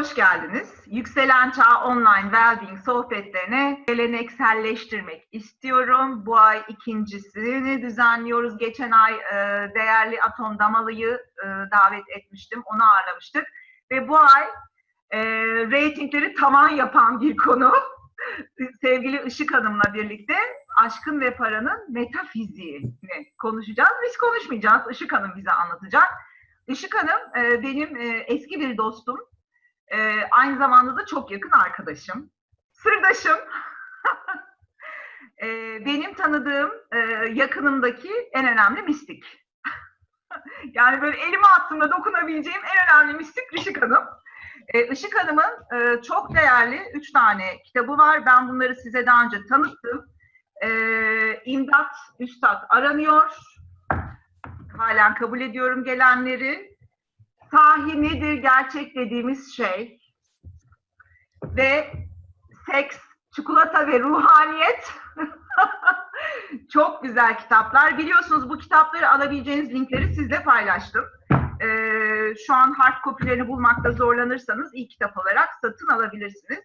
hoş geldiniz. Yükselen Çağ Online Wellbeing sohbetlerine gelenekselleştirmek istiyorum. Bu ay ikincisini düzenliyoruz. Geçen ay e, değerli Atom Damalı'yı e, davet etmiştim, onu ağırlamıştık. Ve bu ay e, reytingleri tavan yapan bir konu. Sevgili Işık Hanım'la birlikte aşkın ve paranın metafiziğini konuşacağız. Biz konuşmayacağız, Işık Hanım bize anlatacak. Işık Hanım e, benim eski bir dostum. E, aynı zamanda da çok yakın arkadaşım. Sırdaşım. e, benim tanıdığım e, yakınımdaki en önemli mistik. yani böyle elime attığımda dokunabileceğim en önemli mistik Işık Hanım. E, Işık Hanım'ın e, çok değerli üç tane kitabı var. Ben bunları size daha önce tanıttım. E, İmdat Üstad Aranıyor halen kabul ediyorum gelenleri. Sahi nedir gerçek dediğimiz şey ve seks, çikolata ve ruhaniyet çok güzel kitaplar. Biliyorsunuz bu kitapları alabileceğiniz linkleri sizle paylaştım. Ee, şu an hard kopilerini bulmakta zorlanırsanız iyi kitap olarak satın alabilirsiniz.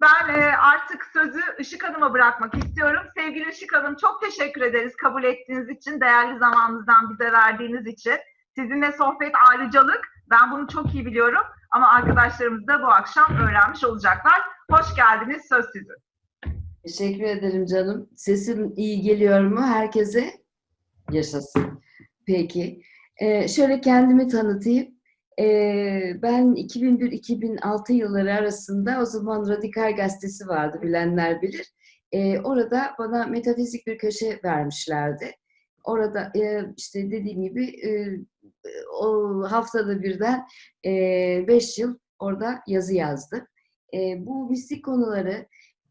Ben e, artık sözü Işık Hanım'a bırakmak istiyorum. Sevgili Işık Hanım çok teşekkür ederiz kabul ettiğiniz için, değerli zamanınızdan bize verdiğiniz için. Sizinle sohbet ayrıcalık. Ben bunu çok iyi biliyorum ama arkadaşlarımız da bu akşam öğrenmiş olacaklar. Hoş geldiniz, söz sizin. Teşekkür ederim canım. Sesim iyi geliyor mu herkese? Yaşasın. Peki. Ee, şöyle kendimi tanıtayım. Ee, ben 2001-2006 yılları arasında o zaman Radikal Gazetesi vardı bilenler bilir. Ee, orada bana metafizik bir köşe vermişlerdi. Orada e, işte dediğim gibi e, o haftada birden 5 e, yıl orada yazı yazdım. E, bu mistik konuları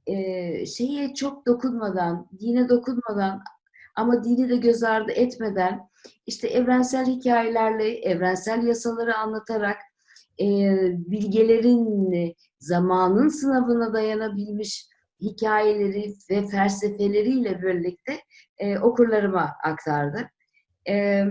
e, şeye çok dokunmadan, dine dokunmadan ama dini de göz ardı etmeden işte evrensel hikayelerle, evrensel yasaları anlatarak e, bilgelerin zamanın sınavına dayanabilmiş hikayeleri ve felsefeleriyle birlikte e, okurlarıma aktardı. E,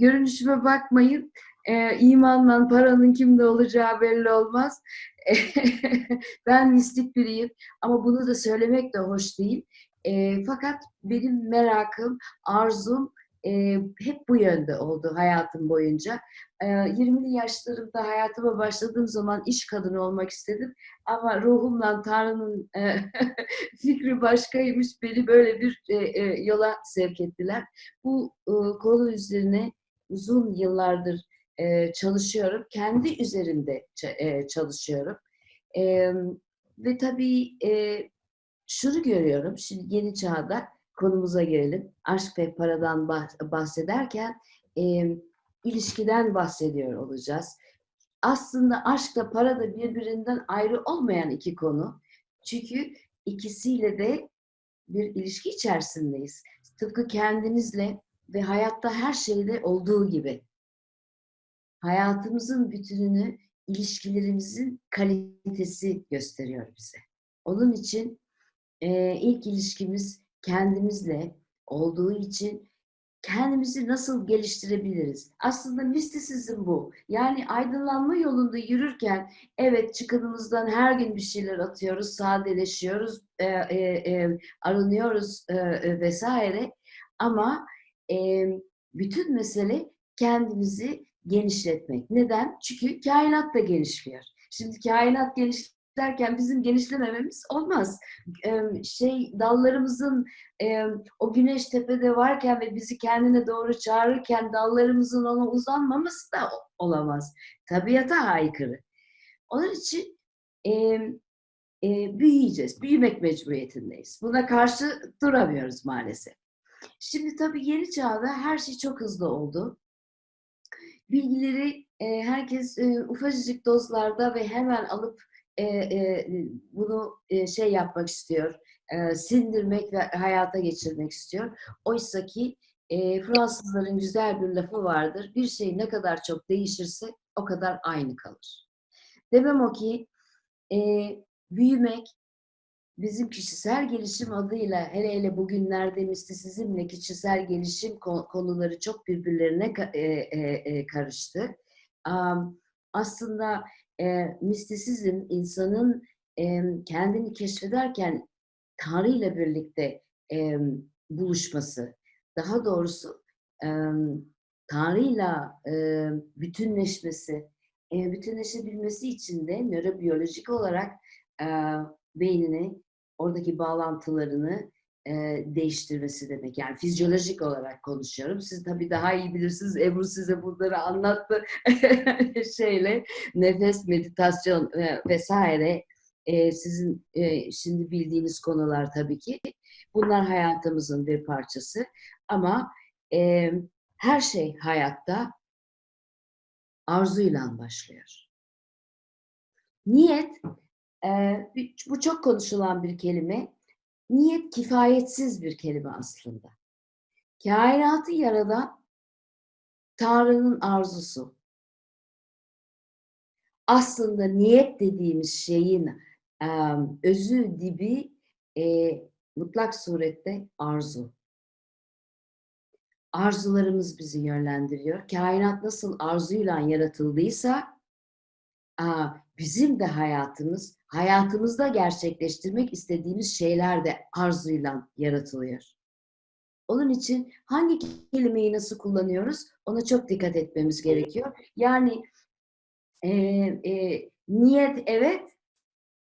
görünüşüme bakmayın. E, imanla paranın kimde olacağı belli olmaz. ben mistik biriyim ama bunu da söylemek de hoş değil. E, fakat benim merakım, arzum e, hep bu yönde oldu hayatım boyunca. E, 20'li yaşlarımda hayatıma başladığım zaman iş kadını olmak istedim. Ama ruhumla Tanrı'nın e, fikri başkaymış. Beni böyle bir e, e, yola sevk ettiler. Bu e, konu üzerine uzun yıllardır e, çalışıyorum. Kendi üzerinde e, çalışıyorum. E, ve tabii e, şunu görüyorum, şimdi yeni çağda konumuza gelelim. Aşk ve paradan bahsederken e, ilişkiden bahsediyor olacağız. Aslında aşkla para da birbirinden ayrı olmayan iki konu. Çünkü ikisiyle de bir ilişki içerisindeyiz. Tıpkı kendimizle ve hayatta her şeyde olduğu gibi. Hayatımızın bütününü, ilişkilerimizin kalitesi gösteriyor bize. Onun için e, ilk ilişkimiz kendimizle olduğu için kendimizi nasıl geliştirebiliriz? Aslında mistisizm bu. Yani aydınlanma yolunda yürürken evet çıkınımızdan her gün bir şeyler atıyoruz, sadeleşiyoruz, e, e, e, arınıyoruz e, e, vesaire. Ama e, bütün mesele kendimizi genişletmek. Neden? Çünkü kainat da genişliyor. Şimdi kainat geniş derken bizim genişlemememiz olmaz. şey dallarımızın o güneş tepede varken ve bizi kendine doğru çağırırken dallarımızın ona uzanmaması da olamaz. Tabiata aykırı. Onun için e, e, büyüyeceğiz. Büyümek mecburiyetindeyiz. Buna karşı duramıyoruz maalesef. Şimdi tabii yeni çağda her şey çok hızlı oldu. Bilgileri e, herkes e, ufacık dozlarda ve hemen alıp e, e, bunu şey yapmak istiyor, sindirmek ve hayata geçirmek istiyor. Oysa ki Fransızların güzel bir lafı vardır. Bir şey ne kadar çok değişirse o kadar aynı kalır. Demem o ki büyümek bizim kişisel gelişim adıyla hele hele bugünlerde mistisizmle kişisel gelişim konuları çok birbirlerine e, e, e, karıştı. Aslında mistisizm insanın kendini keşfederken Tanrı ile birlikte buluşması, daha doğrusu Tanrı'yla bütünleşmesi, bütünleşebilmesi için de nörobiyolojik olarak beynini, oradaki bağlantılarını e, değiştirmesi demek. Yani fizyolojik olarak konuşuyorum. Siz tabii daha iyi bilirsiniz. Ebru size bunları anlattı. Şeyle nefes, meditasyon e, vesaire e, sizin e, şimdi bildiğiniz konular tabii ki. Bunlar hayatımızın bir parçası. Ama e, her şey hayatta arzuyla başlıyor. Niyet, bu çok konuşulan bir kelime. Niyet kifayetsiz bir kelime aslında. Kainatı yaradan Tanrı'nın arzusu. Aslında niyet dediğimiz şeyin özü, dibi mutlak surette arzu. Arzularımız bizi yönlendiriyor. Kainat nasıl arzuyla yaratıldıysa bizim de hayatımız, hayatımızda gerçekleştirmek istediğimiz şeyler de arzuyla yaratılıyor. Onun için hangi kelimeyi nasıl kullanıyoruz ona çok dikkat etmemiz gerekiyor. Yani e, e, niyet evet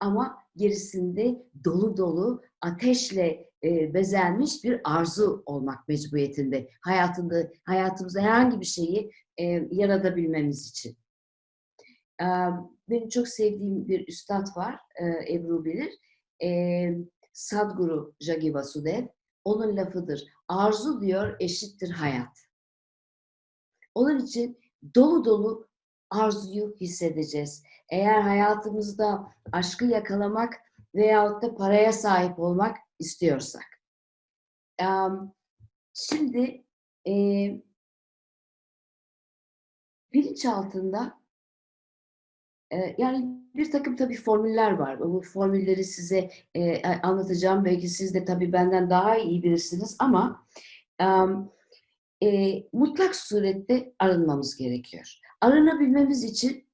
ama gerisinde dolu dolu ateşle e, bezenmiş bir arzu olmak mecburiyetinde. Hayatında, hayatımızda herhangi bir şeyi e, yaratabilmemiz için. Benim çok sevdiğim bir üstad var, Ebru bilir. Sadguru Jagi Vasudev. Onun lafıdır. Arzu diyor eşittir hayat. Onun için dolu dolu arzuyu hissedeceğiz. Eğer hayatımızda aşkı yakalamak veyahut da paraya sahip olmak istiyorsak. Şimdi bilinç altında e, yani bir takım tabii formüller var. Bu formülleri size anlatacağım. Belki siz de tabii benden daha iyi bilirsiniz ama mutlak surette arınmamız gerekiyor. Arınabilmemiz için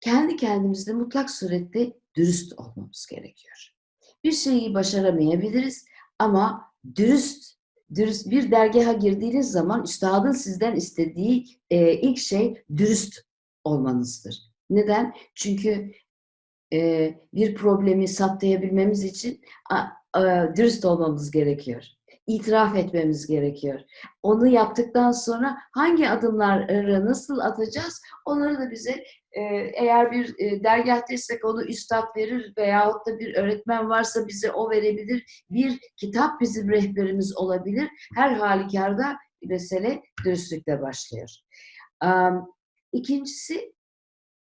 kendi kendimizde mutlak surette dürüst olmamız gerekiyor. Bir şeyi başaramayabiliriz ama dürüst dürüst bir dergaha girdiğiniz zaman üstadın sizden istediği e, ilk şey dürüst olmanızdır. Neden? Çünkü e, bir problemi saptayabilmemiz için a, a, dürüst olmamız gerekiyor. İtiraf etmemiz gerekiyor. Onu yaptıktan sonra hangi adımları nasıl atacağız onları da bize ee, eğer bir e, dergahtaysak onu üstad verir veyahut da bir öğretmen varsa bize o verebilir. Bir kitap bizim rehberimiz olabilir. Her halükarda mesele dürüstlükle başlıyor. İkincisi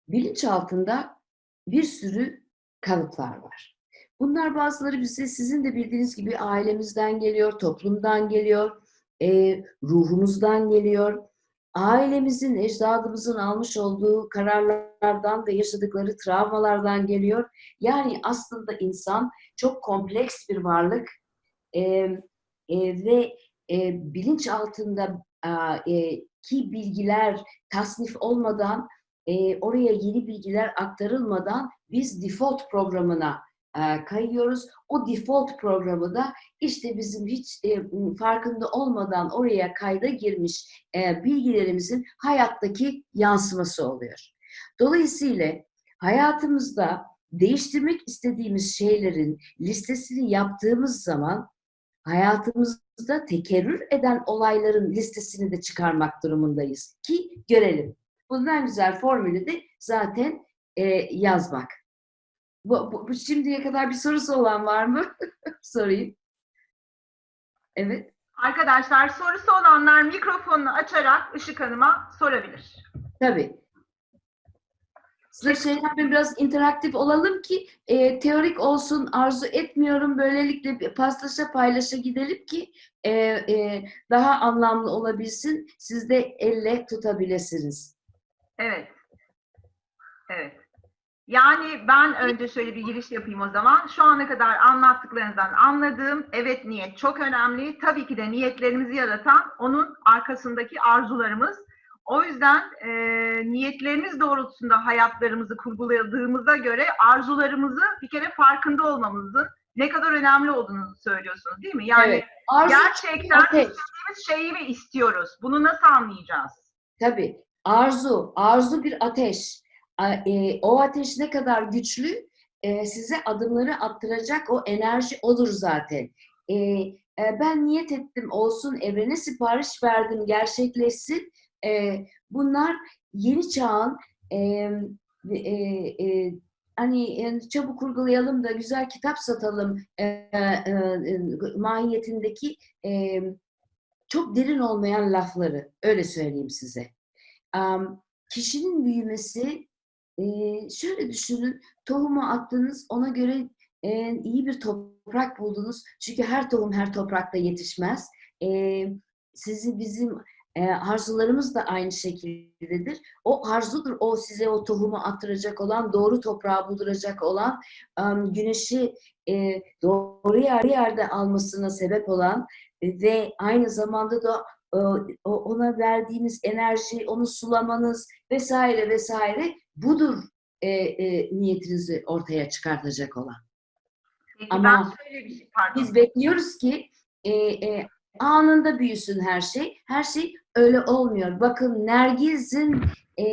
bilinç altında bir sürü kanıtlar var. Bunlar bazıları bize sizin de bildiğiniz gibi ailemizden geliyor, toplumdan geliyor, e, ruhumuzdan geliyor ailemizin, ecdadımızın almış olduğu kararlardan ve yaşadıkları travmalardan geliyor. Yani aslında insan çok kompleks bir varlık e, e, ve e, bilinç altında ki bilgiler tasnif olmadan, oraya yeni bilgiler aktarılmadan biz default programına kayıyoruz. O default programı da işte bizim hiç farkında olmadan oraya kayda girmiş bilgilerimizin hayattaki yansıması oluyor. Dolayısıyla hayatımızda değiştirmek istediğimiz şeylerin listesini yaptığımız zaman hayatımızda tekerrür eden olayların listesini de çıkarmak durumundayız ki görelim. Bundan güzel formülü de zaten e, yazmak. Bu, bu şimdiye kadar bir sorusu olan var mı? Sorayım. Evet. Arkadaşlar sorusu olanlar mikrofonunu açarak Işık Hanım'a sorabilir. Tabii. Size şey yapayım biraz interaktif olalım ki e, teorik olsun arzu etmiyorum. Böylelikle paslaşa paylaşa gidelim ki e, e, daha anlamlı olabilsin. Siz de elle tutabilirsiniz. Evet. Evet. Yani ben önce şöyle bir giriş yapayım o zaman. Şu ana kadar anlattıklarınızdan anladığım, evet niyet çok önemli. Tabii ki de niyetlerimizi yaratan onun arkasındaki arzularımız. O yüzden e, niyetlerimiz doğrultusunda hayatlarımızı kurguladığımıza göre arzularımızı bir kere farkında olmamızın ne kadar önemli olduğunu söylüyorsunuz değil mi? Yani Evet. Arzu gerçekten ateş. istediğimiz şeyi mi istiyoruz? Bunu nasıl anlayacağız? Tabii. Arzu, arzu bir ateş. E, o ateş ne kadar güçlü, e, size adımları attıracak o enerji odur zaten. E, ben niyet ettim olsun, evrene sipariş verdim, gerçekleşsin. E, bunlar yeni çağın e, e, e, hani çabuk kurgulayalım da güzel kitap satalım e, e, mahiyetindeki e, çok derin olmayan lafları, öyle söyleyeyim size. Am, kişinin büyümesi e, şöyle düşünün tohumu attınız ona göre e, iyi bir toprak buldunuz çünkü her tohum her toprakta yetişmez e, sizi bizim e, arzularımız da aynı şekildedir o arzudur o size o tohumu attıracak olan doğru toprağı bulduracak olan am, güneşi e, doğru yer- yerde almasına sebep olan ve aynı zamanda da e, ona verdiğiniz enerji, onu sulamanız vesaire vesaire budur e, e, niyetinizi ortaya çıkartacak olan. Peki Ama ben şöyle bir şey, pardon. Biz bekliyoruz ki e, e, anında büyüsün her şey. Her şey öyle olmuyor. Bakın Nergiz'in e,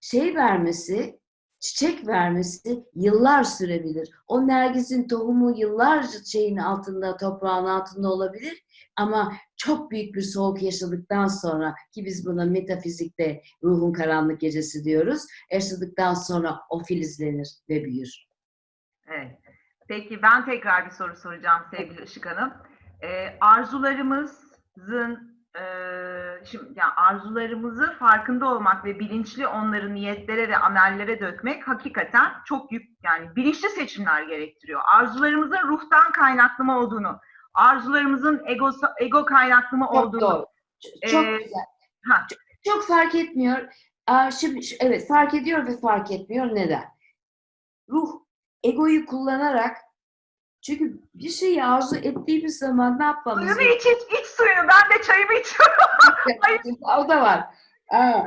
şey vermesi, çiçek vermesi yıllar sürebilir. O Nergiz'in tohumu yıllarca şeyin altında, toprağın altında olabilir. Ama çok büyük bir soğuk yaşadıktan sonra ki biz buna metafizikte ruhun karanlık gecesi diyoruz. Yaşadıktan sonra o filizlenir ve büyür. Evet. Peki ben tekrar bir soru soracağım sevgili Işık Hanım. Ee, arzularımızın e, şimdi yani arzularımızı farkında olmak ve bilinçli onları niyetlere ve amellere dökmek hakikaten çok yük yani bilinçli seçimler gerektiriyor. Arzularımızın ruhtan kaynaklı mı olduğunu, arzularımızın ego ego kaynaklı mı Çok olduğunu doğru. Çok, çok Ee, güzel. ha. Çok, çok fark etmiyor. Aa, şimdi evet fark ediyor ve fark etmiyor. Neden? Ruh egoyu kullanarak çünkü bir şeyi arzu ettiğimiz zaman ne yapmamız Suyunu iç, iç, iç suyunu. Ben de çayımı içiyorum. O da var. Aa,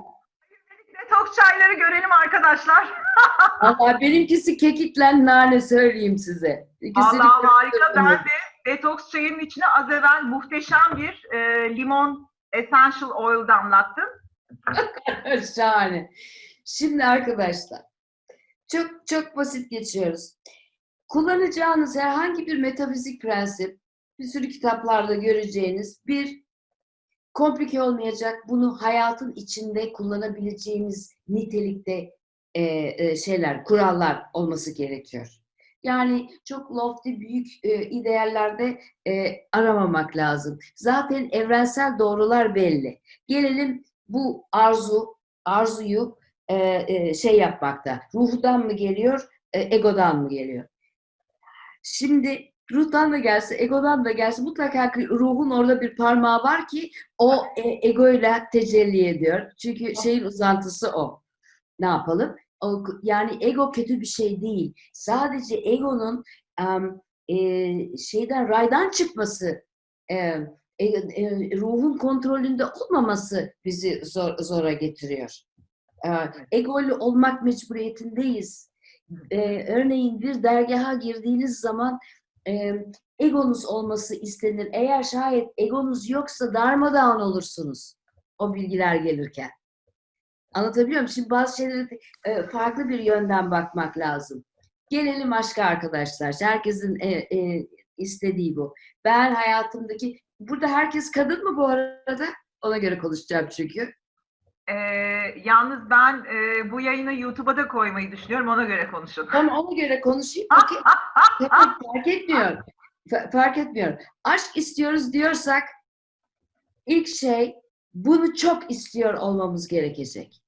Detoks çayları görelim arkadaşlar. ama benimkisi kekikle nane söyleyeyim size. İkisini Allah harika. Ben de detoks çayının içine az evvel muhteşem bir e, limon essential oil damlattım. Şahane. Şimdi arkadaşlar çok çok basit geçiyoruz. Kullanacağınız herhangi bir metafizik prensip bir sürü kitaplarda göreceğiniz bir komplike olmayacak. Bunu hayatın içinde kullanabileceğiniz nitelikte e, e, şeyler, kurallar olması gerekiyor. Yani çok lofty, büyük e, ideallerde e, aramamak lazım. Zaten evrensel doğrular belli. Gelelim bu arzu, arzuyu e, e, şey yapmakta. Ruhdan mı geliyor, e, egodan mı geliyor? Şimdi ruhtan da gelse, egodan da gelse mutlaka ruhun orada bir parmağı var ki o e, egoyla tecelli ediyor. Çünkü şeyin uzantısı o. Ne yapalım? O, yani ego kötü bir şey değil. Sadece egonun em, e, şeyden raydan çıkması e, e, e, ruhun kontrolünde olmaması bizi zor, zora getiriyor. E, egolu olmak mecburiyetindeyiz. E, örneğin bir dergaha girdiğiniz zaman e, egonuz olması istenir. Eğer şayet egonuz yoksa darmadağın olursunuz o bilgiler gelirken. Anlatabiliyor muyum? Şimdi bazı şeylere e, farklı bir yönden bakmak lazım. Gelelim aşka arkadaşlar. Herkesin e, e, istediği bu. Ben hayatımdaki Burada herkes kadın mı bu arada? Ona göre konuşacağım çünkü. E, yalnız ben e, bu yayını YouTube'a da koymayı düşünüyorum. Ona göre konuşun. Tamam ona göre konuşayım. Okey. Tamam, fark etmiyor. Fa- fark etmiyor. Aşk istiyoruz diyorsak ilk şey bunu çok istiyor olmamız gerekecek.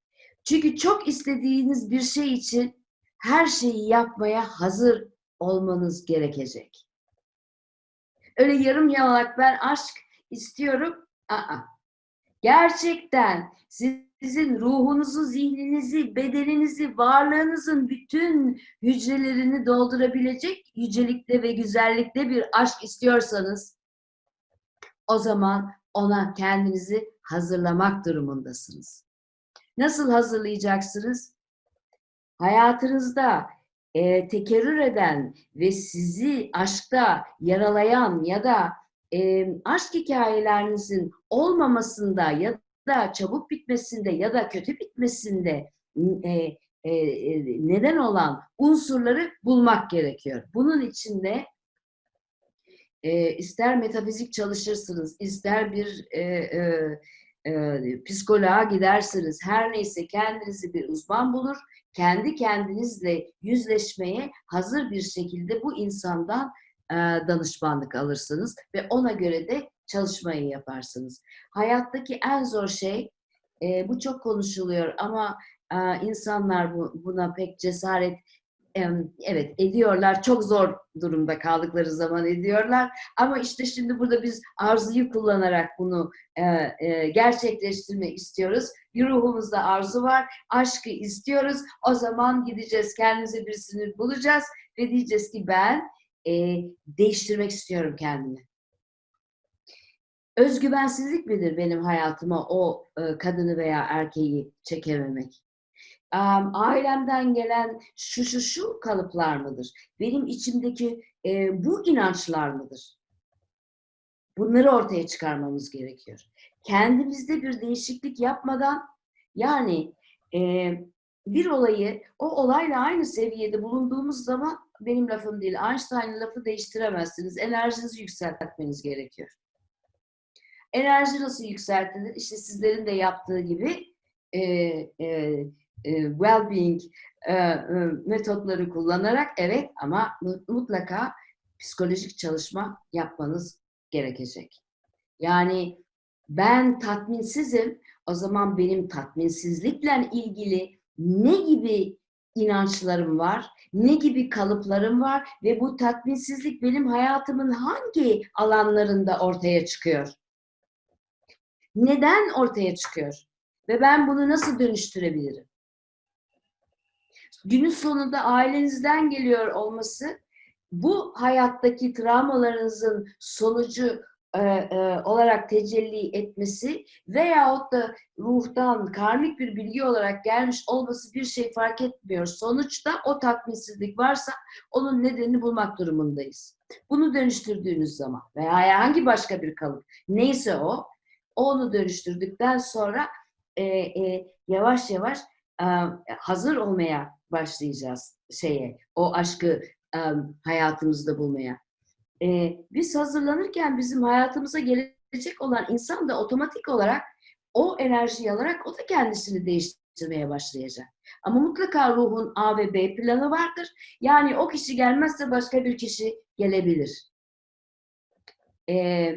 Çünkü çok istediğiniz bir şey için her şeyi yapmaya hazır olmanız gerekecek. Öyle yarım yamalak ben aşk istiyorum. Aa. Gerçekten sizin ruhunuzu, zihninizi, bedeninizi, varlığınızın bütün hücrelerini doldurabilecek yücelikte ve güzellikte bir aşk istiyorsanız o zaman ona kendinizi hazırlamak durumundasınız. Nasıl hazırlayacaksınız? Hayatınızda e, tekerrür eden ve sizi aşkta yaralayan ya da e, aşk hikayelerinizin olmamasında ya da çabuk bitmesinde ya da kötü bitmesinde e, e, e, neden olan unsurları bulmak gerekiyor. Bunun için de e, ister metafizik çalışırsınız, ister bir e, e, e, psikoloğa gidersiniz, her neyse kendinizi bir uzman bulur, kendi kendinizle yüzleşmeye hazır bir şekilde bu insandan e, danışmanlık alırsınız ve ona göre de çalışmayı yaparsınız. Hayattaki en zor şey, e, bu çok konuşuluyor ama e, insanlar bu, buna pek cesaret evet ediyorlar. Çok zor durumda kaldıkları zaman ediyorlar. Ama işte şimdi burada biz arzuyu kullanarak bunu e, e, gerçekleştirmek istiyoruz. Bir ruhumuzda arzu var. Aşkı istiyoruz. O zaman gideceğiz kendimize birisini bulacağız ve diyeceğiz ki ben e, değiştirmek istiyorum kendimi. Özgüvensizlik midir benim hayatıma o e, kadını veya erkeği çekememek? ailemden gelen şu şu şu kalıplar mıdır? Benim içimdeki e, bu inançlar mıdır? Bunları ortaya çıkarmamız gerekiyor. Kendimizde bir değişiklik yapmadan yani e, bir olayı o olayla aynı seviyede bulunduğumuz zaman benim lafım değil Einstein'ın lafı değiştiremezsiniz. Enerjinizi yükseltmeniz gerekiyor. Enerji nasıl yükseltilir? İşte sizlerin de yaptığı gibi e, e, e, well-being e, e, metotları kullanarak evet ama mutlaka psikolojik çalışma yapmanız gerekecek. Yani ben tatminsizim, o zaman benim tatminsizlikle ilgili ne gibi inançlarım var, ne gibi kalıplarım var ve bu tatminsizlik benim hayatımın hangi alanlarında ortaya çıkıyor? Neden ortaya çıkıyor? Ve ben bunu nasıl dönüştürebilirim? günün sonunda ailenizden geliyor olması bu hayattaki travmalarınızın sonucu e, e, olarak tecelli etmesi veyahut da ruhtan karmik bir bilgi olarak gelmiş olması bir şey fark etmiyor. Sonuçta o tatminsizlik varsa onun nedenini bulmak durumundayız. Bunu dönüştürdüğünüz zaman veya herhangi başka bir kalıp neyse o onu dönüştürdükten sonra e, e, yavaş yavaş e, hazır olmaya başlayacağız şeye, o aşkı um, hayatımızda bulmaya. Ee, biz hazırlanırken bizim hayatımıza gelecek olan insan da otomatik olarak o enerjiyi alarak o da kendisini değiştirmeye başlayacak. Ama mutlaka ruhun A ve B planı vardır. Yani o kişi gelmezse başka bir kişi gelebilir. Ee,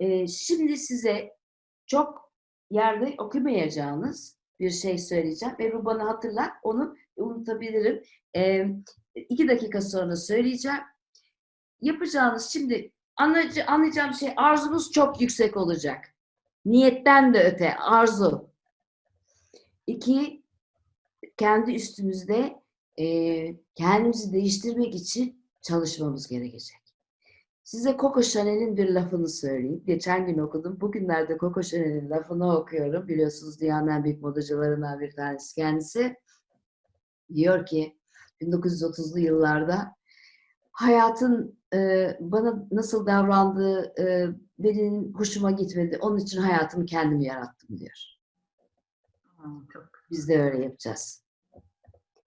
e, şimdi size çok yerde okumayacağınız bir şey söyleyeceğim ve bu bana hatırlat. Onu unutabilirim. E, iki dakika sonra söyleyeceğim. Yapacağınız şimdi anlayacağım şey arzumuz çok yüksek olacak. Niyetten de öte arzu. İki, kendi üstümüzde e, kendimizi değiştirmek için çalışmamız gerekecek. Size Coco Chanel'in bir lafını söyleyeyim. Geçen gün okudum. Bugünlerde Coco Chanel'in lafını okuyorum. Biliyorsunuz dünyanın en büyük modacılarından bir tanesi kendisi diyor ki 1930'lu yıllarda hayatın e, bana nasıl davrandığı e, benim hoşuma gitmedi. Onun için hayatımı kendim yarattım diyor. Biz de öyle yapacağız.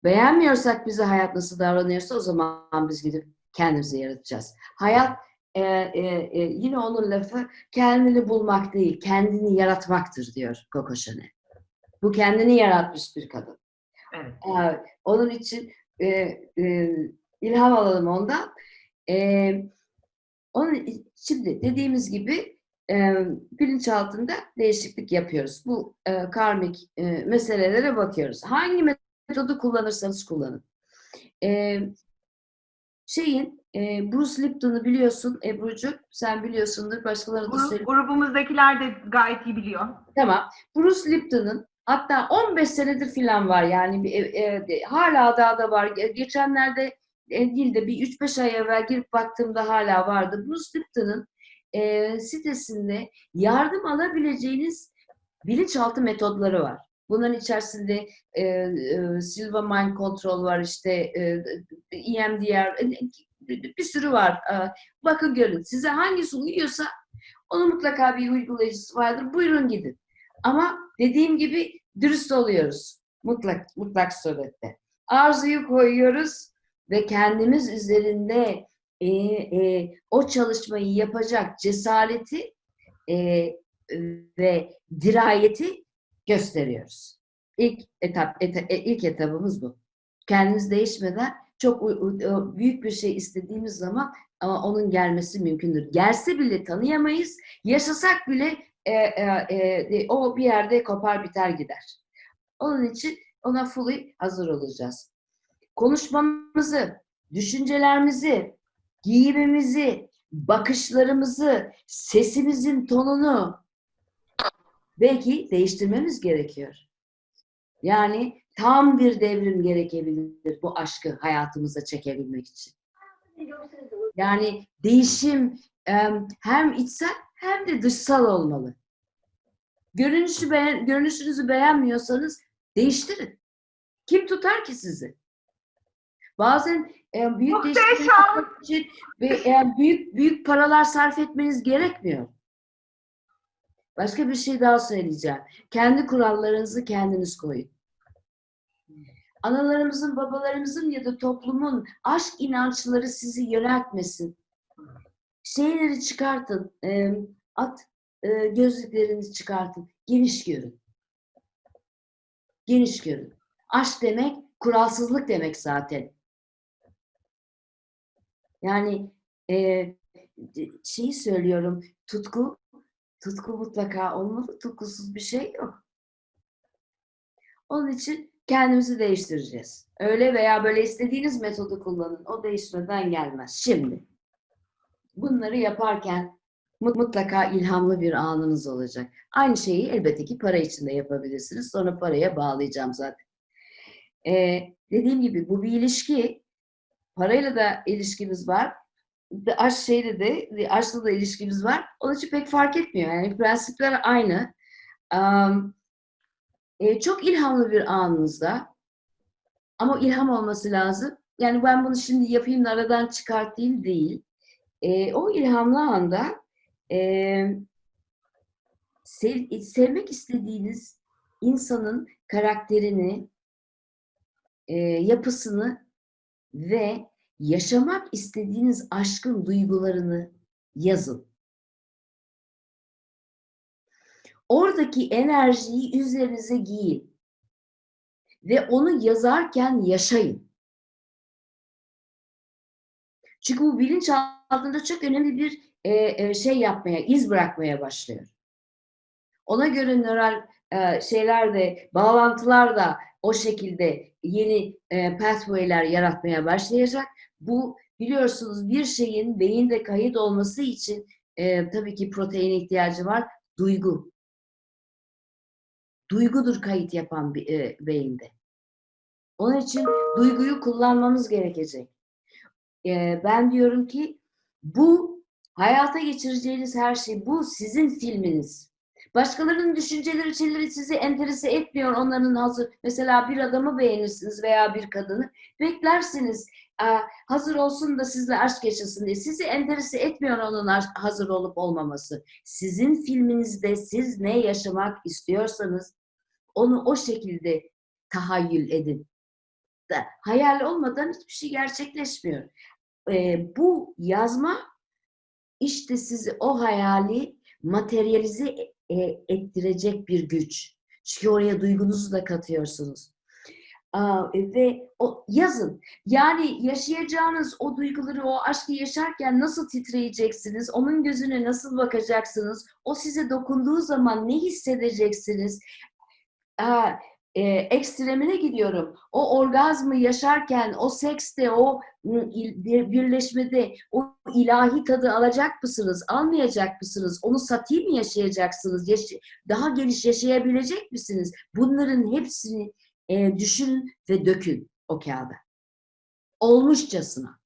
Beğenmiyorsak bize hayat nasıl davranıyorsa o zaman biz gidip kendimizi yaratacağız. Hayat e, e, e, yine onun lafı kendini bulmak değil, kendini yaratmaktır diyor Coco Chanel. Bu kendini yaratmış bir kadın. Evet. Ee, onun için e, e, ilham alalım ondan. E, onun şimdi dediğimiz gibi e, bilinç altında değişiklik yapıyoruz. Bu e, karmik e, meselelere bakıyoruz. Hangi metodu kullanırsanız kullanın. E, şeyin e, Bruce Lipton'u biliyorsun Ebru'cu. Sen biliyorsundur. Başkaları da söylüyor. Grubumuzdakiler de gayet iyi biliyor. Tamam. Bruce Lipton'un Hatta 15 senedir filan var yani e, e, hala daha da var. Geçenlerde e, değil de bir 3-5 ay evvel girip baktığımda hala vardı. Bruce Lipton'ın e, sitesinde yardım alabileceğiniz bilinçaltı metodları var. Bunların içerisinde e, e, Silva Mind Control var işte e, EMDR e, bir sürü var. E, bakın görün size hangisi uyuyorsa onun mutlaka bir uygulayıcısı vardır. Buyurun gidin. Ama dediğim gibi dürüst oluyoruz. Mutlak, mutlak surette. Arzuyu koyuyoruz ve kendimiz üzerinde e, e, o çalışmayı yapacak cesareti e, ve dirayeti gösteriyoruz. İlk etap, eta, e, ilk etapımız bu. Kendimiz değişmeden çok büyük bir şey istediğimiz zaman ama onun gelmesi mümkündür. Gelse bile tanıyamayız. Yaşasak bile e, e, e, o bir yerde kopar biter gider. Onun için ona fully hazır olacağız. Konuşmamızı, düşüncelerimizi, giyimimizi, bakışlarımızı, sesimizin tonunu belki değiştirmemiz gerekiyor. Yani tam bir devrim gerekebilir bu aşkı hayatımıza çekebilmek için. Yani değişim hem içsel hem de dışsal olmalı. Görünüşü beğen, görünüşünüzü beğenmiyorsanız değiştirin. Kim tutar ki sizi? Bazen e, büyük değişiklikler için ve e, büyük büyük paralar sarf etmeniz gerekmiyor. Başka bir şey daha söyleyeceğim. Kendi kurallarınızı kendiniz koyun. Analarımızın, babalarımızın ya da toplumun aşk inançları sizi yöneltmesin. Şeyleri çıkartın. At e, gözlüklerinizi çıkartın. Geniş görün. Geniş görün. Aşk demek kuralsızlık demek zaten. Yani e, şeyi söylüyorum, tutku, tutku mutlaka olmalı, tutkusuz bir şey yok. Onun için kendimizi değiştireceğiz. Öyle veya böyle istediğiniz metodu kullanın. O değişmeden gelmez. Şimdi bunları yaparken mutlaka ilhamlı bir anınız olacak. Aynı şeyi elbette ki para için de yapabilirsiniz. Sonra paraya bağlayacağım zaten. Ee, dediğim gibi bu bir ilişki. Parayla da ilişkimiz var. Aşk şeyle de, aşkla da ilişkimiz var. Onun için pek fark etmiyor. Yani prensipler aynı. Um, e, çok ilhamlı bir anınızda ama ilham olması lazım. Yani ben bunu şimdi yapayım da aradan çıkartayım değil. E, o ilhamlı anda e, sev, sevmek istediğiniz insanın karakterini, e, yapısını ve yaşamak istediğiniz aşkın duygularını yazın. Oradaki enerjiyi üzerinize giyin. Ve onu yazarken yaşayın. Çünkü bu bilinç altında çok önemli bir e, e, şey yapmaya, iz bırakmaya başlıyor. Ona göre nöral e, şeyler de, bağlantılar da o şekilde yeni e, pathway'ler yaratmaya başlayacak. Bu biliyorsunuz bir şeyin beyinde kayıt olması için e, tabii ki proteine ihtiyacı var. Duygu. Duygudur kayıt yapan bir, e, beyinde. Onun için duyguyu kullanmamız gerekecek. E, ben diyorum ki bu Hayata geçireceğiniz her şey bu sizin filminiz. Başkalarının düşünceleri, şeyleri sizi enterese etmiyor. Onların hazır, mesela bir adamı beğenirsiniz veya bir kadını. Beklersiniz hazır olsun da sizle aşk yaşasın diye. Sizi enterese etmiyor onun hazır olup olmaması. Sizin filminizde siz ne yaşamak istiyorsanız onu o şekilde tahayyül edin. Hayal olmadan hiçbir şey gerçekleşmiyor. Ee, bu yazma işte sizi o hayali materyalize e, ettirecek bir güç. Çünkü oraya duygunuzu da katıyorsunuz. Aa, ve o yazın. Yani yaşayacağınız o duyguları, o aşkı yaşarken nasıl titreyeceksiniz? Onun gözüne nasıl bakacaksınız? O size dokunduğu zaman ne hissedeceksiniz? Aa, e, ekstremine gidiyorum. O orgazmı yaşarken, o sekste, o birleşmede o ilahi tadı alacak mısınız, almayacak mısınız? Onu satayım mı yaşayacaksınız? Yaş daha geniş yaşayabilecek misiniz? Bunların hepsini e, düşünün ve dökün o kağıda. Olmuşçasına.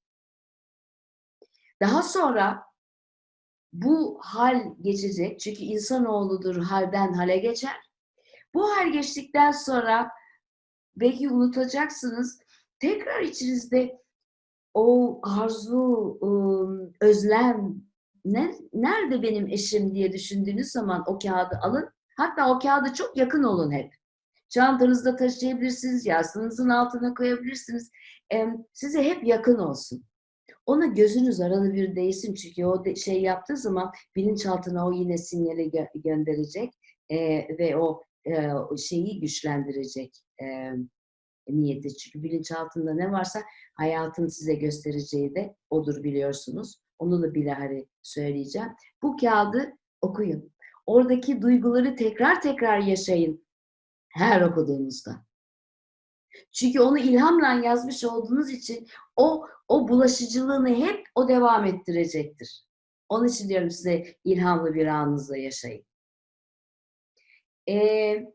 Daha sonra bu hal geçecek. Çünkü insanoğludur halden hale geçer Bu hal geçtikten sonra belki unutacaksınız. Tekrar içinizde o arzu, özlem, ne, nerede benim eşim diye düşündüğünüz zaman o kağıdı alın. Hatta o kağıda çok yakın olun hep. Çantanızda taşıyabilirsiniz, yastığınızın altına koyabilirsiniz. Size hep yakın olsun. Ona gözünüz arada bir değsin çünkü o de- şey yaptığı zaman bilinçaltına o yine sinyali gö- gönderecek e, ve o e, şeyi güçlendirecek e, niyeti. Çünkü bilinçaltında ne varsa hayatın size göstereceği de odur biliyorsunuz. Onu da bilahare söyleyeceğim. Bu kağıdı okuyun. Oradaki duyguları tekrar tekrar yaşayın her okuduğunuzda. Çünkü onu ilhamla yazmış olduğunuz için o o bulaşıcılığını hep o devam ettirecektir. Onun için diyorum size ilhamlı bir anınızda yaşayın. Ee,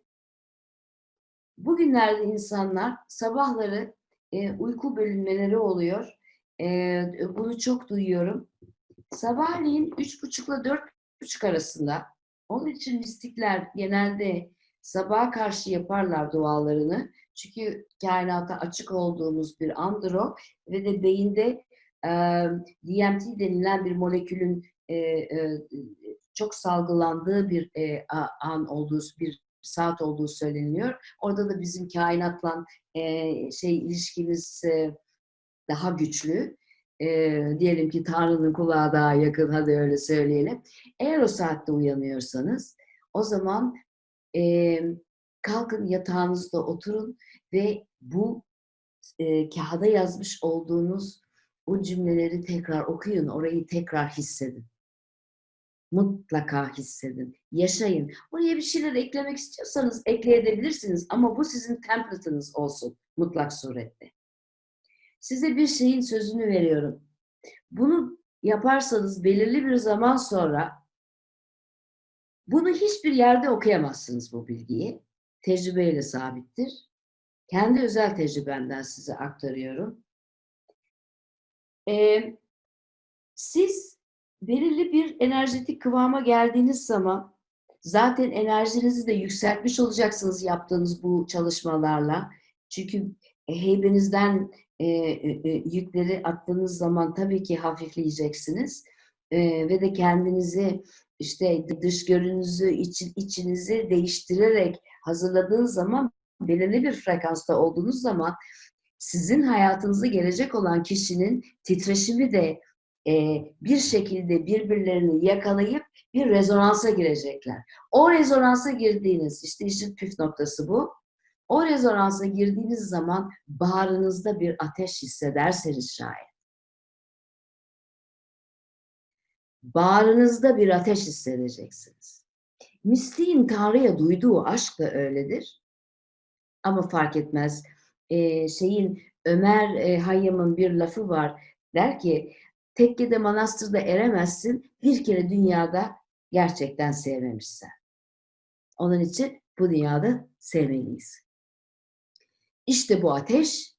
bugünlerde insanlar sabahları e, uyku bölünmeleri oluyor. E, bunu çok duyuyorum. Sabahleyin üç buçukla dört buçuk arasında. Onun için mistikler genelde sabaha karşı yaparlar dualarını. Çünkü kainata açık olduğumuz bir andır o ve de beyinde e, DMT denilen bir molekülün e, e, çok salgılandığı bir e, an olduğu, bir saat olduğu söyleniyor. Orada da bizim kainatla e, şey ilişkimiz e, daha güçlü. E, diyelim ki Tanrı'nın kulağı daha yakın, hadi öyle söyleyelim. Eğer o saatte uyanıyorsanız, o zaman e, kalkın yatağınızda oturun ve bu e, kağıda yazmış olduğunuz o cümleleri tekrar okuyun, orayı tekrar hissedin. Mutlaka hissedin, yaşayın. Oraya bir şeyler eklemek istiyorsanız ekleyebilirsiniz ama bu sizin template'ınız olsun mutlak surette. Size bir şeyin sözünü veriyorum. Bunu yaparsanız belirli bir zaman sonra bunu hiçbir yerde okuyamazsınız bu bilgiyi. Tecrübeyle sabittir. Kendi özel tecrübemden size aktarıyorum. Ee, siz belirli bir enerjetik kıvama geldiğiniz zaman zaten enerjinizi de yükseltmiş olacaksınız yaptığınız bu çalışmalarla. Çünkü heybenizden e, e, e, yükleri attığınız zaman tabii ki hafifleyeceksiniz. E, ve de kendinizi işte dış görünüzü, iç, içinizi değiştirerek hazırladığınız zaman belirli bir frekansta olduğunuz zaman sizin hayatınıza gelecek olan kişinin titreşimi de e, bir şekilde birbirlerini yakalayıp bir rezonansa girecekler. O rezonansa girdiğiniz, işte işin püf noktası bu. O rezonansa girdiğiniz zaman bağrınızda bir ateş hissederseniz şayet. Bağrınızda bir ateş hissedeceksiniz. Mistiğin Tanrı'ya duyduğu aşk da öyledir. Ama fark etmez. Ee, şeyin Ömer e, Hayyam'ın bir lafı var. Der ki tekkede manastırda eremezsin bir kere dünyada gerçekten sevmemişsen. Onun için bu dünyada sevmeliyiz. İşte bu ateş,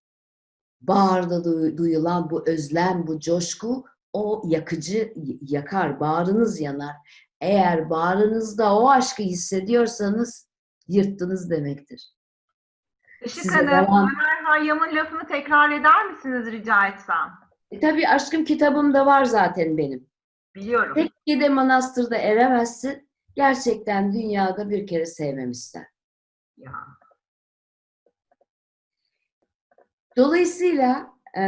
bağırda duyulan bu özlem, bu coşku o yakıcı yakar, bağrınız yanar. Eğer bağrınızda o aşkı hissediyorsanız yırttınız demektir. Işık Hanım, devam- Ömer Hayyam'ın lafını tekrar eder misiniz rica etsem? E, tabii aşkım kitabımda var zaten benim. Biliyorum. Tekkede manastırda eremezsin, gerçekten dünyada bir kere sevmemişsen. Ya. Dolayısıyla e,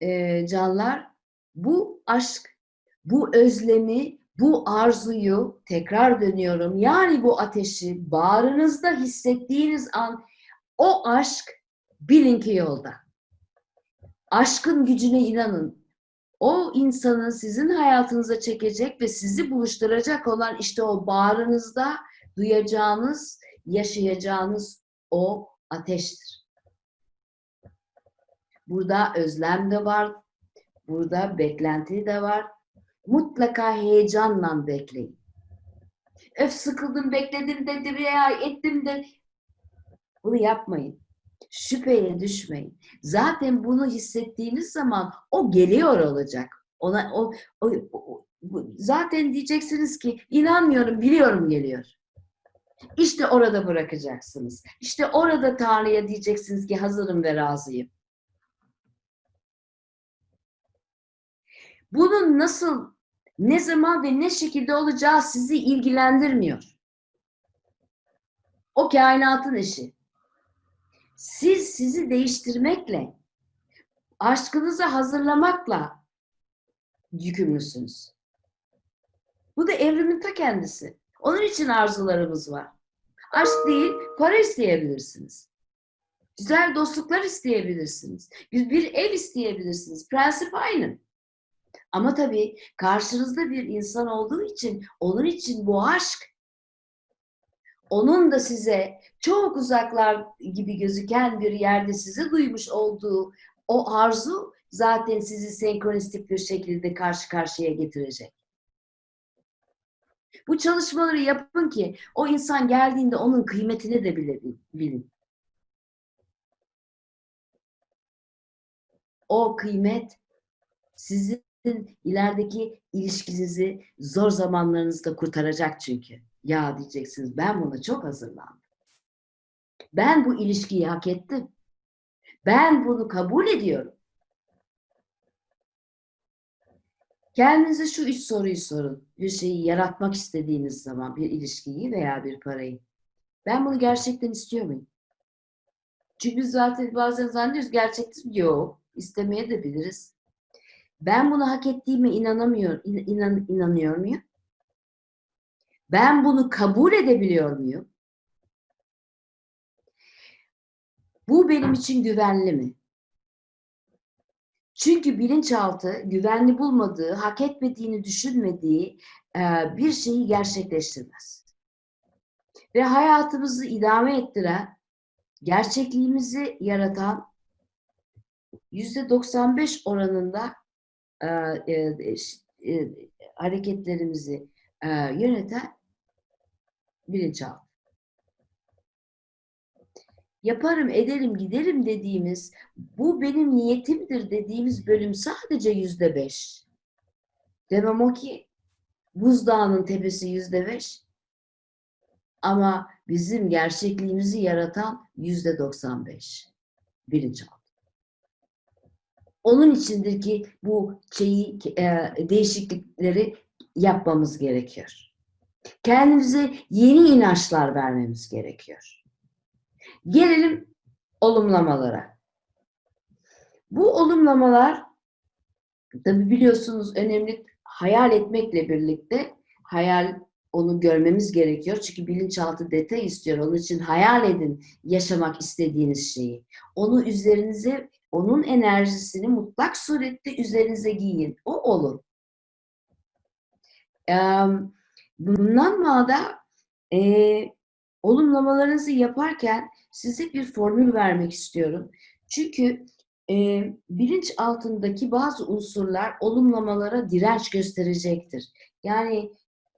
e, canlar bu aşk, bu özlemi, bu arzuyu tekrar dönüyorum. Yani bu ateşi bağrınızda hissettiğiniz an o aşk bilin ki yolda. Aşkın gücüne inanın. O insanı sizin hayatınıza çekecek ve sizi buluşturacak olan işte o bağrınızda duyacağınız, yaşayacağınız o ateştir. Burada özlem de var, burada beklenti de var. Mutlaka heyecanla bekleyin. Öf sıkıldım, bekledim de, veya ettim de. Bunu yapmayın. Şüpheye düşmeyin. Zaten bunu hissettiğiniz zaman o geliyor olacak. Ona o, o, o- zaten diyeceksiniz ki inanmıyorum, biliyorum geliyor. İşte orada bırakacaksınız. İşte orada Tanrı'ya diyeceksiniz ki hazırım ve razıyım. Bunun nasıl, ne zaman ve ne şekilde olacağı sizi ilgilendirmiyor. O kainatın işi. Siz sizi değiştirmekle, aşkınızı hazırlamakla yükümlüsünüz. Bu da evrimin ta kendisi. Onun için arzularımız var. Aşk değil, para isteyebilirsiniz. Güzel dostluklar isteyebilirsiniz. Bir, ev isteyebilirsiniz. Prensip aynı. Ama tabii karşınızda bir insan olduğu için onun için bu aşk onun da size çok uzaklar gibi gözüken bir yerde sizi duymuş olduğu o arzu zaten sizi senkronistik bir şekilde karşı karşıya getirecek. Bu çalışmaları yapın ki o insan geldiğinde onun kıymetini de bilin. O kıymet sizin ilerideki ilişkinizi zor zamanlarınızda kurtaracak çünkü. Ya diyeceksiniz ben buna çok hazırlandım. Ben bu ilişkiyi hak ettim. Ben bunu kabul ediyorum. Kendinize şu üç soruyu sorun. Bir şeyi yaratmak istediğiniz zaman bir ilişkiyi veya bir parayı. Ben bunu gerçekten istiyor muyum? Çünkü zaten bazen zannediyoruz gerçekten yok. İstemeye de biliriz. Ben bunu hak ettiğime inanamıyor, inan, inanıyor muyum? Ben bunu kabul edebiliyor muyum? Bu benim için güvenli mi? Çünkü bilinçaltı güvenli bulmadığı, hak etmediğini düşünmediği e, bir şeyi gerçekleştirmez. Ve hayatımızı idame ettiren, gerçekliğimizi yaratan yüzde 95 oranında e, e, hareketlerimizi yöneten bilinçaltı yaparım, ederim, giderim dediğimiz, bu benim niyetimdir dediğimiz bölüm sadece yüzde beş. Demem o ki buzdağının tepesi yüzde beş. Ama bizim gerçekliğimizi yaratan yüzde doksan beş. Bilinçaltı. Onun içindir ki bu şeyi, e, değişiklikleri yapmamız gerekiyor. Kendimize yeni inançlar vermemiz gerekiyor. Gelelim olumlamalara. Bu olumlamalar tabi biliyorsunuz önemli hayal etmekle birlikte hayal onu görmemiz gerekiyor. Çünkü bilinçaltı detay istiyor. Onun için hayal edin yaşamak istediğiniz şeyi. Onu üzerinize, onun enerjisini mutlak surette üzerinize giyin. O olur. Bundan mağda e, olumlamalarınızı yaparken size bir formül vermek istiyorum. Çünkü e, bilinç altındaki bazı unsurlar olumlamalara direnç gösterecektir. Yani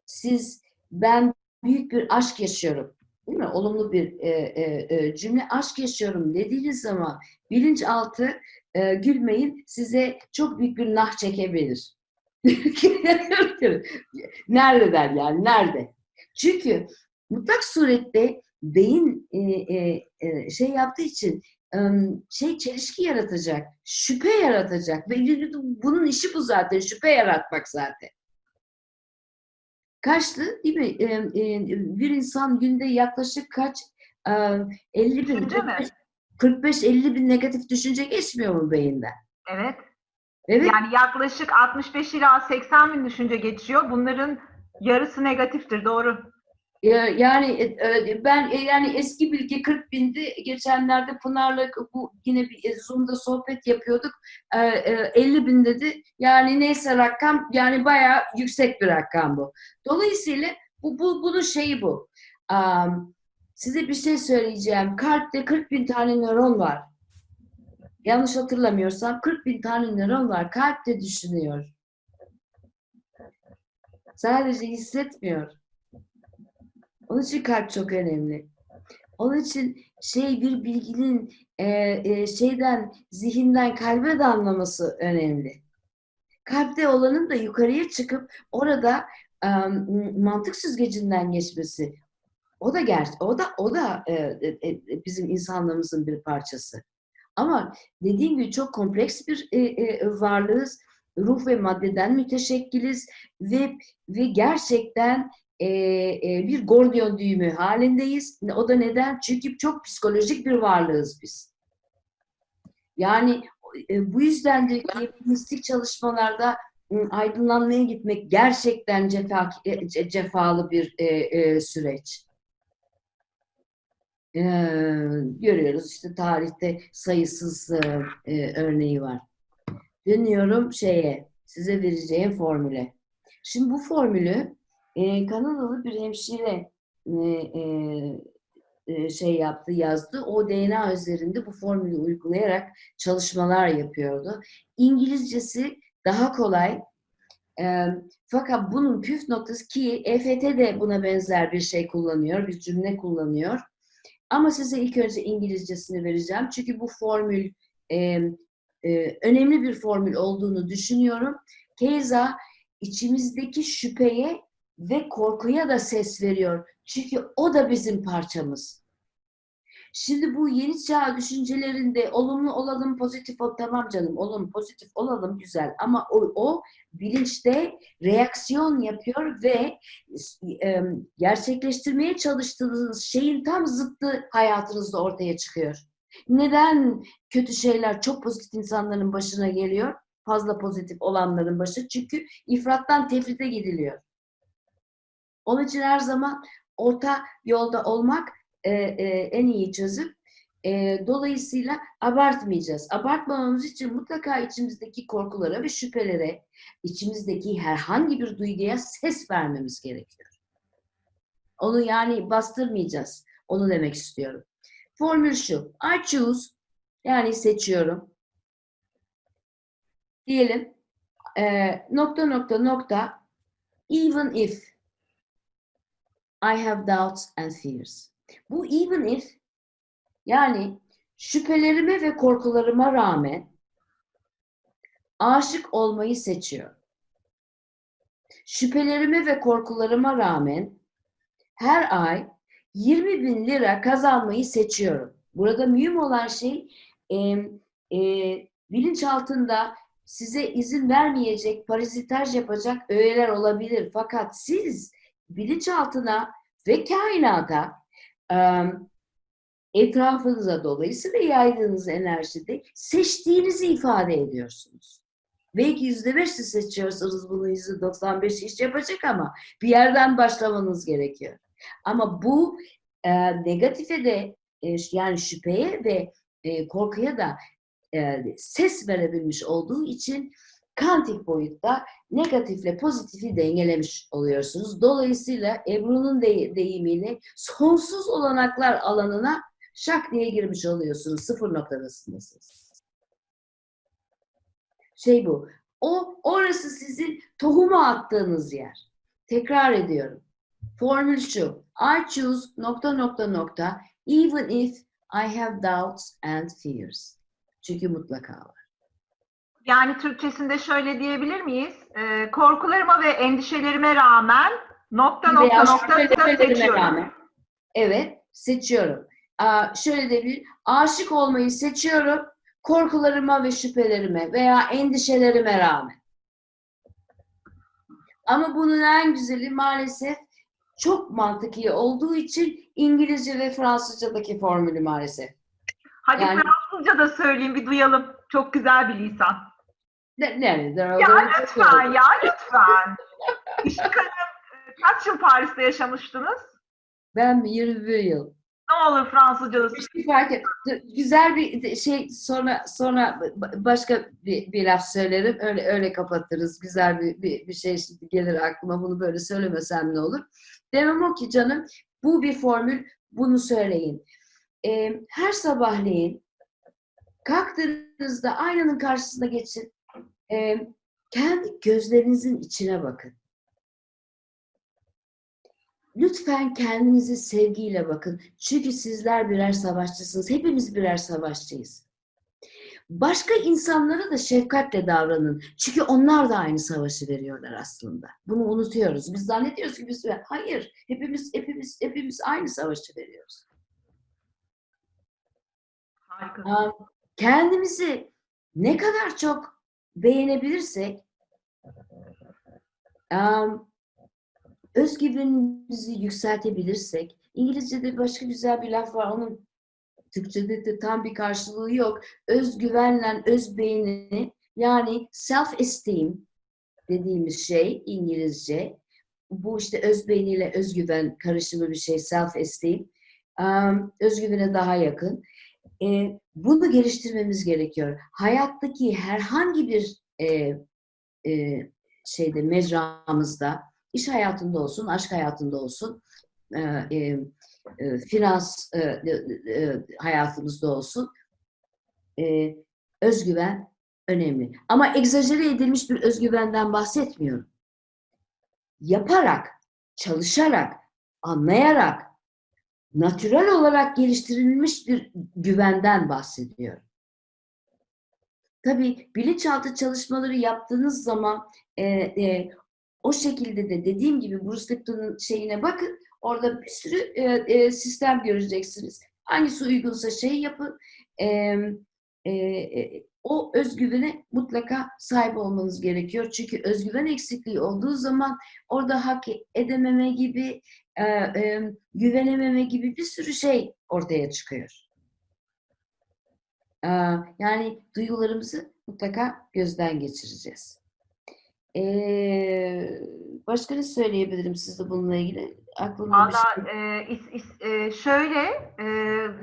siz ben büyük bir aşk yaşıyorum. Değil mi? Olumlu bir e, e cümle aşk yaşıyorum dediğiniz zaman bilinçaltı e, gülmeyin size çok büyük bir nah çekebilir. nerede der yani nerede? Çünkü mutlak surette beyin e, e, e, şey yaptığı için şey çelişki yaratacak, şüphe yaratacak. Ve bunun işi bu zaten, şüphe yaratmak zaten. Kaçtı değil mi? E, e, bir insan günde yaklaşık kaç? E, 50 bin, 45-50 bin negatif düşünce geçmiyor mu beyinden? Evet. Evet. Yani yaklaşık 65 ila 80 bin düşünce geçiyor. Bunların yarısı negatiftir, doğru. Yani e, e, ben e, yani eski bilgi 40 bindi. Geçenlerde Pınar'la bu yine bir Zoom'da sohbet yapıyorduk. 50 bin dedi. Yani neyse rakam yani bayağı yüksek bir rakam bu. Dolayısıyla bu, bu bunun şeyi bu. Size bir şey söyleyeceğim. Kalpte 40 bin tane nöron var. Yanlış hatırlamıyorsam 40 bin tane nöron var. Kalpte düşünüyor. Sadece hissetmiyor. Onun için kalp çok önemli. Onun için şey bir bilginin e, e, şeyden zihinden kalbe de anlaması önemli. Kalpte olanın da yukarıya çıkıp orada e, mantık süzgecinden geçmesi O da ger o da o da e, e, e, bizim insanlığımızın bir parçası. Ama dediğim gibi çok kompleks bir e, e, varlığız. Ruh ve maddeden müteşekkiliz ve ve gerçekten e, e, bir gordiyon düğümü halindeyiz. O da neden? Çünkü çok psikolojik bir varlığız biz. Yani e, bu yüzden de mistik çalışmalarda aydınlanmaya gitmek gerçekten cefa, e, ce- cefalı bir e, e, süreç. E, görüyoruz işte tarihte sayısız e, e, örneği var. Dönüyorum şeye, size vereceğim formüle. Şimdi bu formülü e, Kanadalı bir hemşire e, e, e, şey yaptı, yazdı. O DNA üzerinde bu formülü uygulayarak çalışmalar yapıyordu. İngilizcesi daha kolay. E, fakat bunun püf noktası ki EFT de buna benzer bir şey kullanıyor, bir cümle kullanıyor. Ama size ilk önce İngilizcesini vereceğim. Çünkü bu formül e, e, önemli bir formül olduğunu düşünüyorum. Keza içimizdeki şüpheye ve korkuya da ses veriyor. Çünkü o da bizim parçamız. Şimdi bu yeni çağ düşüncelerinde olumlu olalım, pozitif ol, tamam canım olumlu, pozitif olalım güzel. Ama o, o bilinçte reaksiyon yapıyor ve e, gerçekleştirmeye çalıştığınız şeyin tam zıttı hayatınızda ortaya çıkıyor. Neden kötü şeyler çok pozitif insanların başına geliyor? Fazla pozitif olanların başı. Çünkü ifrattan tefrite gidiliyor. Onun için her zaman orta yolda olmak e, e, en iyi çözüm. E, dolayısıyla abartmayacağız. Abartmamamız için mutlaka içimizdeki korkulara ve şüphelere, içimizdeki herhangi bir duyguya ses vermemiz gerekiyor. Onu yani bastırmayacağız. Onu demek istiyorum. Formül şu. I choose yani seçiyorum. Diyelim e, nokta nokta nokta even if I have doubts and fears. Bu even if yani şüphelerime ve korkularıma rağmen aşık olmayı seçiyor. Şüphelerime ve korkularıma rağmen her ay 20 bin lira kazanmayı seçiyorum. Burada mühim olan şey e, e, bilinçaltında size izin vermeyecek, parazitaj yapacak öğeler olabilir. Fakat siz bilinçaltına ve kainata etrafınıza dolayısıyla yaydığınız enerjide seçtiğinizi ifade ediyorsunuz. Belki yüzde beş seçiyorsanız bunu yüzde 95 iş yapacak ama bir yerden başlamanız gerekiyor. Ama bu e, negatife de e, yani şüpheye ve e, korkuya da e, ses verebilmiş olduğu için kantik boyutta negatifle pozitifi dengelemiş oluyorsunuz. Dolayısıyla Ebru'nun de, deyimiyle sonsuz olanaklar alanına şak diye girmiş oluyorsunuz. Sıfır noktasındasınız. Şey bu. O orası sizin tohumu attığınız yer. Tekrar ediyorum. Formül şu. I choose nokta nokta nokta even if I have doubts and fears. Çünkü mutlaka var. Yani Türkçesinde şöyle diyebilir miyiz? Ee, korkularıma ve endişelerime rağmen nokta nokta Veya nokta seçiyorum. rağmen. Evet, seçiyorum. Aa, şöyle de bir aşık olmayı seçiyorum. Korkularıma ve şüphelerime veya endişelerime rağmen. Ama bunun en güzeli maalesef çok mantıki olduğu için İngilizce ve Fransızcadaki formülü maalesef. Hadi Yani- Fransızca da söyleyeyim bir duyalım. Çok güzel bir lisan. Ne, nerede? Ya lütfen ya lütfen. İşte Hanım, kaç yıl Paris'te yaşamıştınız? Ben 21 yıl. Ne olur Fransızca da Bir şey fark et. Güzel bir şey sonra sonra ba- başka bir, bir laf söylerim. Öyle öyle kapatırız. Güzel bir, bir, bir şey şimdi gelir aklıma. Bunu böyle söylemesem ne olur? Demem o ki canım bu bir formül. Bunu söyleyin. Ee, her sabahleyin kalktığınızda aynanın karşısına geçin. Ee, kendi gözlerinizin içine bakın. Lütfen kendinizi sevgiyle bakın. Çünkü sizler birer savaşçısınız. Hepimiz birer savaşçıyız. Başka insanlara da şefkatle davranın. Çünkü onlar da aynı savaşı veriyorlar aslında. Bunu unutuyoruz. Biz zannediyoruz ki biz hayır, hepimiz hepimiz hepimiz aynı savaşı veriyoruz. Harika. Kendimizi ne kadar çok beğenebilirsek am, özgüvenimizi yükseltebilirsek İngilizce'de başka güzel bir laf var. Onun Türkçe'de de tam bir karşılığı yok. Özgüvenle özbeğeni yani self esteem dediğimiz şey İngilizce. Bu işte özbeğeniyle özgüven karışımı bir şey self esteem. Am, özgüvene daha yakın. E, bunu geliştirmemiz gerekiyor. Hayattaki herhangi bir e, e, şeyde mecramızda, iş hayatında olsun, aşk hayatında olsun, e, e, e, finans e, e, e, hayatımızda olsun, e, özgüven önemli. Ama egzajere edilmiş bir özgüvenden bahsetmiyorum. Yaparak, çalışarak, anlayarak, natürel olarak geliştirilmiş bir güvenden bahsediyorum. Tabii bilinçaltı çalışmaları yaptığınız zaman e, e, o şekilde de dediğim gibi Bruce Lipton'un şeyine bakın. Orada bir sürü e, e, sistem göreceksiniz. Hangisi uygunsa şey yapın. E, e, e, o özgüvene mutlaka sahip olmanız gerekiyor. Çünkü özgüven eksikliği olduğu zaman orada hak edememe gibi, e, e, güvenememe gibi bir sürü şey ortaya çıkıyor. E, yani duygularımızı mutlaka gözden geçireceğiz. E, başka ne söyleyebilirim size bununla ilgili? Aklımda Valla şey. e, is- is- e, şöyle e,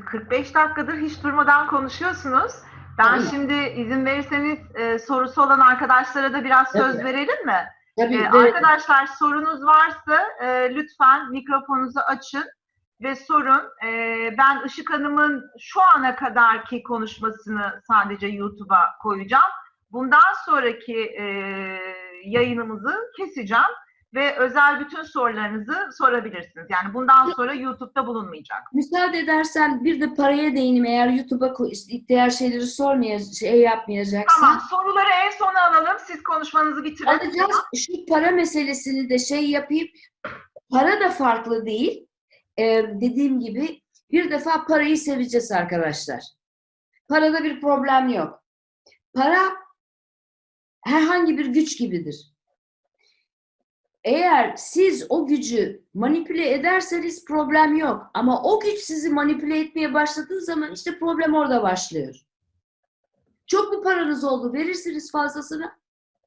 45 dakikadır hiç durmadan konuşuyorsunuz. Ben Tamam. şimdi izin verirseniz e, sorusu olan arkadaşlara da biraz söz Tabii. verelim mi? Tabii, Ee, arkadaşlar sorunuz varsa e, lütfen mikrofonunuzu açın ve sorun. Ee, ben Işık Hanım'ın şu ana kadarki konuşmasını sadece YouTube'a koyacağım. Bundan sonraki e, yayınımızı keseceğim ve özel bütün sorularınızı sorabilirsiniz. Yani bundan sonra YouTube'da bulunmayacak. Müsaade edersen bir de paraya değineyim eğer YouTube'a diğer şeyleri sormayacak, şey yapmayacaksan. Tamam, soruları en sona alalım. Siz konuşmanızı bitirin. Alacağız. Şu para meselesini de şey yapayım. Para da farklı değil. Ee, dediğim gibi bir defa parayı seveceğiz arkadaşlar. Parada bir problem yok. Para herhangi bir güç gibidir. Eğer siz o gücü manipüle ederseniz problem yok. Ama o güç sizi manipüle etmeye başladığı zaman işte problem orada başlıyor. Çok mu paranız oldu? Verirsiniz fazlasını.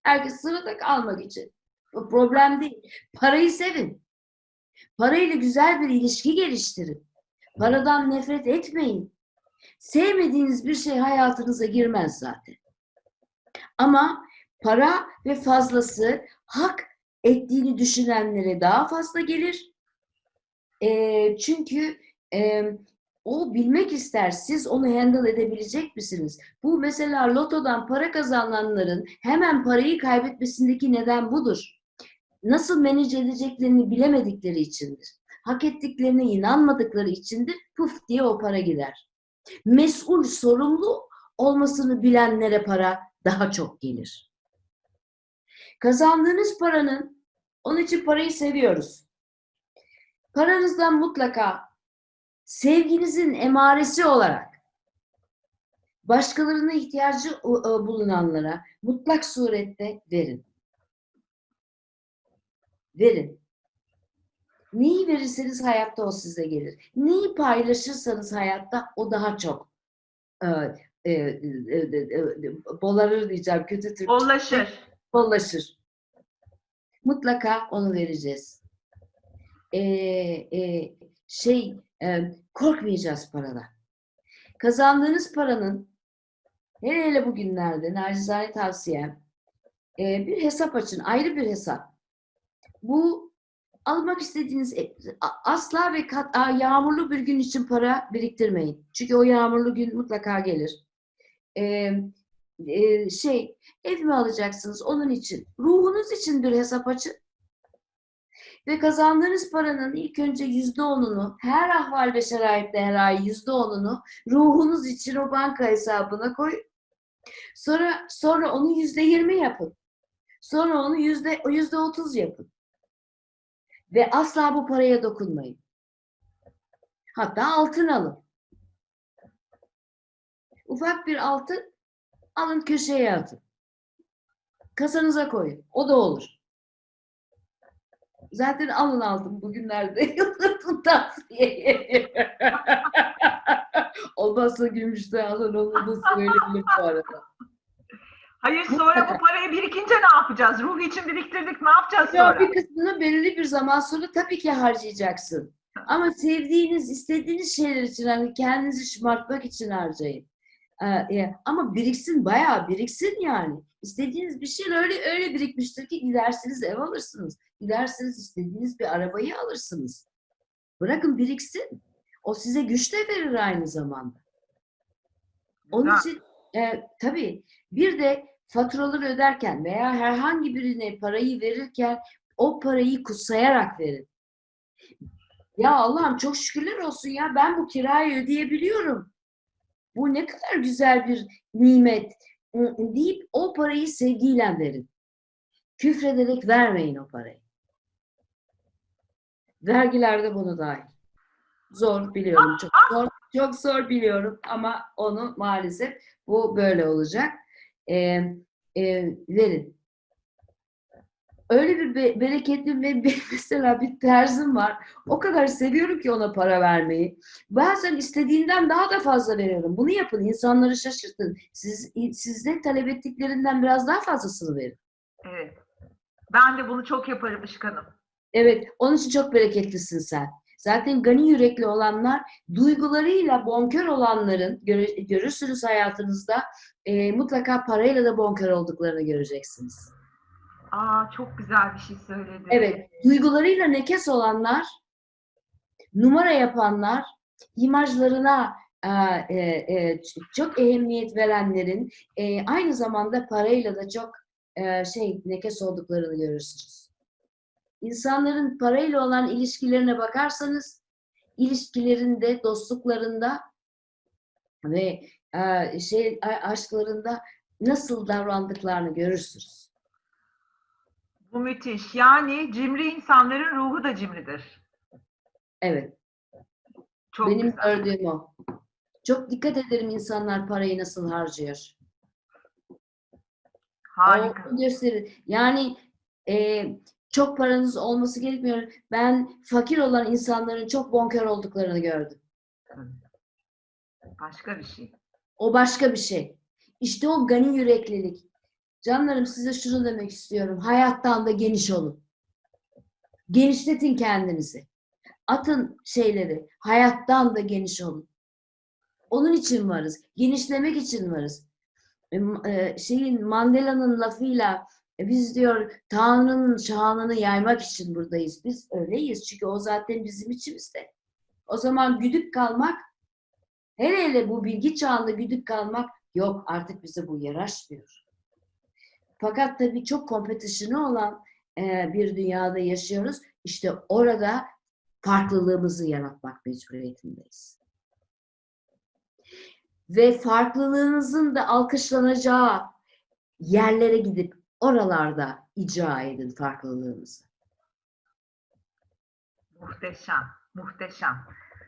Herkes sırada almak için. O problem değil. Parayı sevin. Parayla güzel bir ilişki geliştirin. Paradan nefret etmeyin. Sevmediğiniz bir şey hayatınıza girmez zaten. Ama para ve fazlası hak ettiğini düşünenlere daha fazla gelir. Eee, çünkü eee, o bilmek ister. Siz onu handle edebilecek misiniz? Bu mesela lotodan para kazananların hemen parayı kaybetmesindeki neden budur. Nasıl manage edeceklerini bilemedikleri içindir. Hak ettiklerine inanmadıkları içindir. Puf diye o para gider. Mesul, sorumlu olmasını bilenlere para daha çok gelir. Kazandığınız paranın, onun için parayı seviyoruz. Paranızdan mutlaka sevginizin emaresi olarak başkalarına ihtiyacı e, bulunanlara mutlak surette verin. Verin. Neyi verirseniz hayatta o size gelir. Neyi paylaşırsanız hayatta o daha çok e, e, e, e, e, bolarır diyeceğim kötü Türkçe. Bollaşır. Bollaşır. Mutlaka onu vereceğiz. Ee, e, şey e, korkmayacağız paradan. Kazandığınız paranın hele hele bugünlerde nacizane tavsiyem e, bir hesap açın. Ayrı bir hesap. Bu almak istediğiniz e, asla ve kat, a, yağmurlu bir gün için para biriktirmeyin. Çünkü o yağmurlu gün mutlaka gelir. Ee, şey ev mi alacaksınız onun için? Ruhunuz için bir hesap açın. Ve kazandığınız paranın ilk önce yüzde onunu, her ahval ve şeraitte her ay yüzde onunu ruhunuz için o banka hesabına koy. Sonra sonra onu yüzde yirmi yapın. Sonra onu yüzde yüzde otuz yapın. Ve asla bu paraya dokunmayın. Hatta altın alın. Ufak bir altın alın köşeye atın. Kasanıza koyun. O da olur. Zaten alın altın bugünlerde yıldızın tavsiye Olmazsa gümüşte alın da söyleyelim bu arada. Hayır sonra bu parayı birikince ne yapacağız? Ruh için biriktirdik ne yapacağız Ya sonra? bir kısmını belirli bir zaman sonra tabii ki harcayacaksın. Ama sevdiğiniz, istediğiniz şeyler için hani kendinizi şımartmak için harcayın. Ee, e, ama biriksin, bayağı biriksin yani. İstediğiniz bir şey öyle öyle birikmiştir ki gidersiniz ev alırsınız. Gidersiniz istediğiniz bir arabayı alırsınız. Bırakın biriksin. O size güç de verir aynı zamanda. Onun Güzel. için e, tabii bir de faturaları öderken veya herhangi birine parayı verirken o parayı kutsayarak verin. Ya Allah'ım çok şükürler olsun ya ben bu kirayı ödeyebiliyorum. Bu ne kadar güzel bir nimet ı- deyip o parayı sevgiyle verin. Küfrederek vermeyin o parayı. Vergiler de bunu dahil. Zor biliyorum çok zor. Çok zor biliyorum ama onu maalesef bu böyle olacak. Ee, e, verin. Öyle bir be- bereketli ve bir- mesela bir terzim var. O kadar seviyorum ki ona para vermeyi. Bazen istediğinden daha da fazla veriyorum. Bunu yapın, insanları şaşırtın. Siz sizde talep ettiklerinden biraz daha fazlasını verin. Evet. Ben de bunu çok yaparım Işkan'ım. Evet, onun için çok bereketlisin sen. Zaten gani yürekli olanlar, duygularıyla bonkör olanların, görürsünüz hayatınızda, e, mutlaka parayla da bonkör olduklarını göreceksiniz. Aa çok güzel bir şey söyledin. Evet, duygularıyla nekes olanlar, numara yapanlar, imajlarına e, e, e, çok ehemmiyet verenlerin e, aynı zamanda parayla da çok e, şey nekes olduklarını görürsünüz. İnsanların parayla olan ilişkilerine bakarsanız, ilişkilerinde, dostluklarında ve e, şey aşklarında nasıl davrandıklarını görürsünüz. Bu müthiş. Yani cimri insanların ruhu da cimridir. Evet. Çok Benim güzel. gördüğüm o. Çok dikkat ederim insanlar parayı nasıl harcıyor. Harika. O gösterir. Yani e, çok paranız olması gerekmiyor. Ben fakir olan insanların çok bonkör olduklarını gördüm. Başka bir şey. O başka bir şey. İşte o gani yüreklilik. Canlarım size şunu demek istiyorum. Hayattan da geniş olun. Genişletin kendinizi. Atın şeyleri. Hayattan da geniş olun. Onun için varız. Genişlemek için varız. E, e, Şeyin Mandela'nın lafıyla e, biz diyor Tanrı'nın şanını yaymak için buradayız. Biz öyleyiz. Çünkü o zaten bizim içimizde. O zaman güdük kalmak hele hele bu bilgi çağında güdük kalmak yok artık bize bu yaraşmıyor. Fakat tabii çok competition'ı olan e, bir dünyada yaşıyoruz. İşte orada farklılığımızı yaratmak mecburiyetindeyiz. Ve farklılığınızın da alkışlanacağı yerlere gidip oralarda icra edin farklılığınızı. Muhteşem. Muhteşem.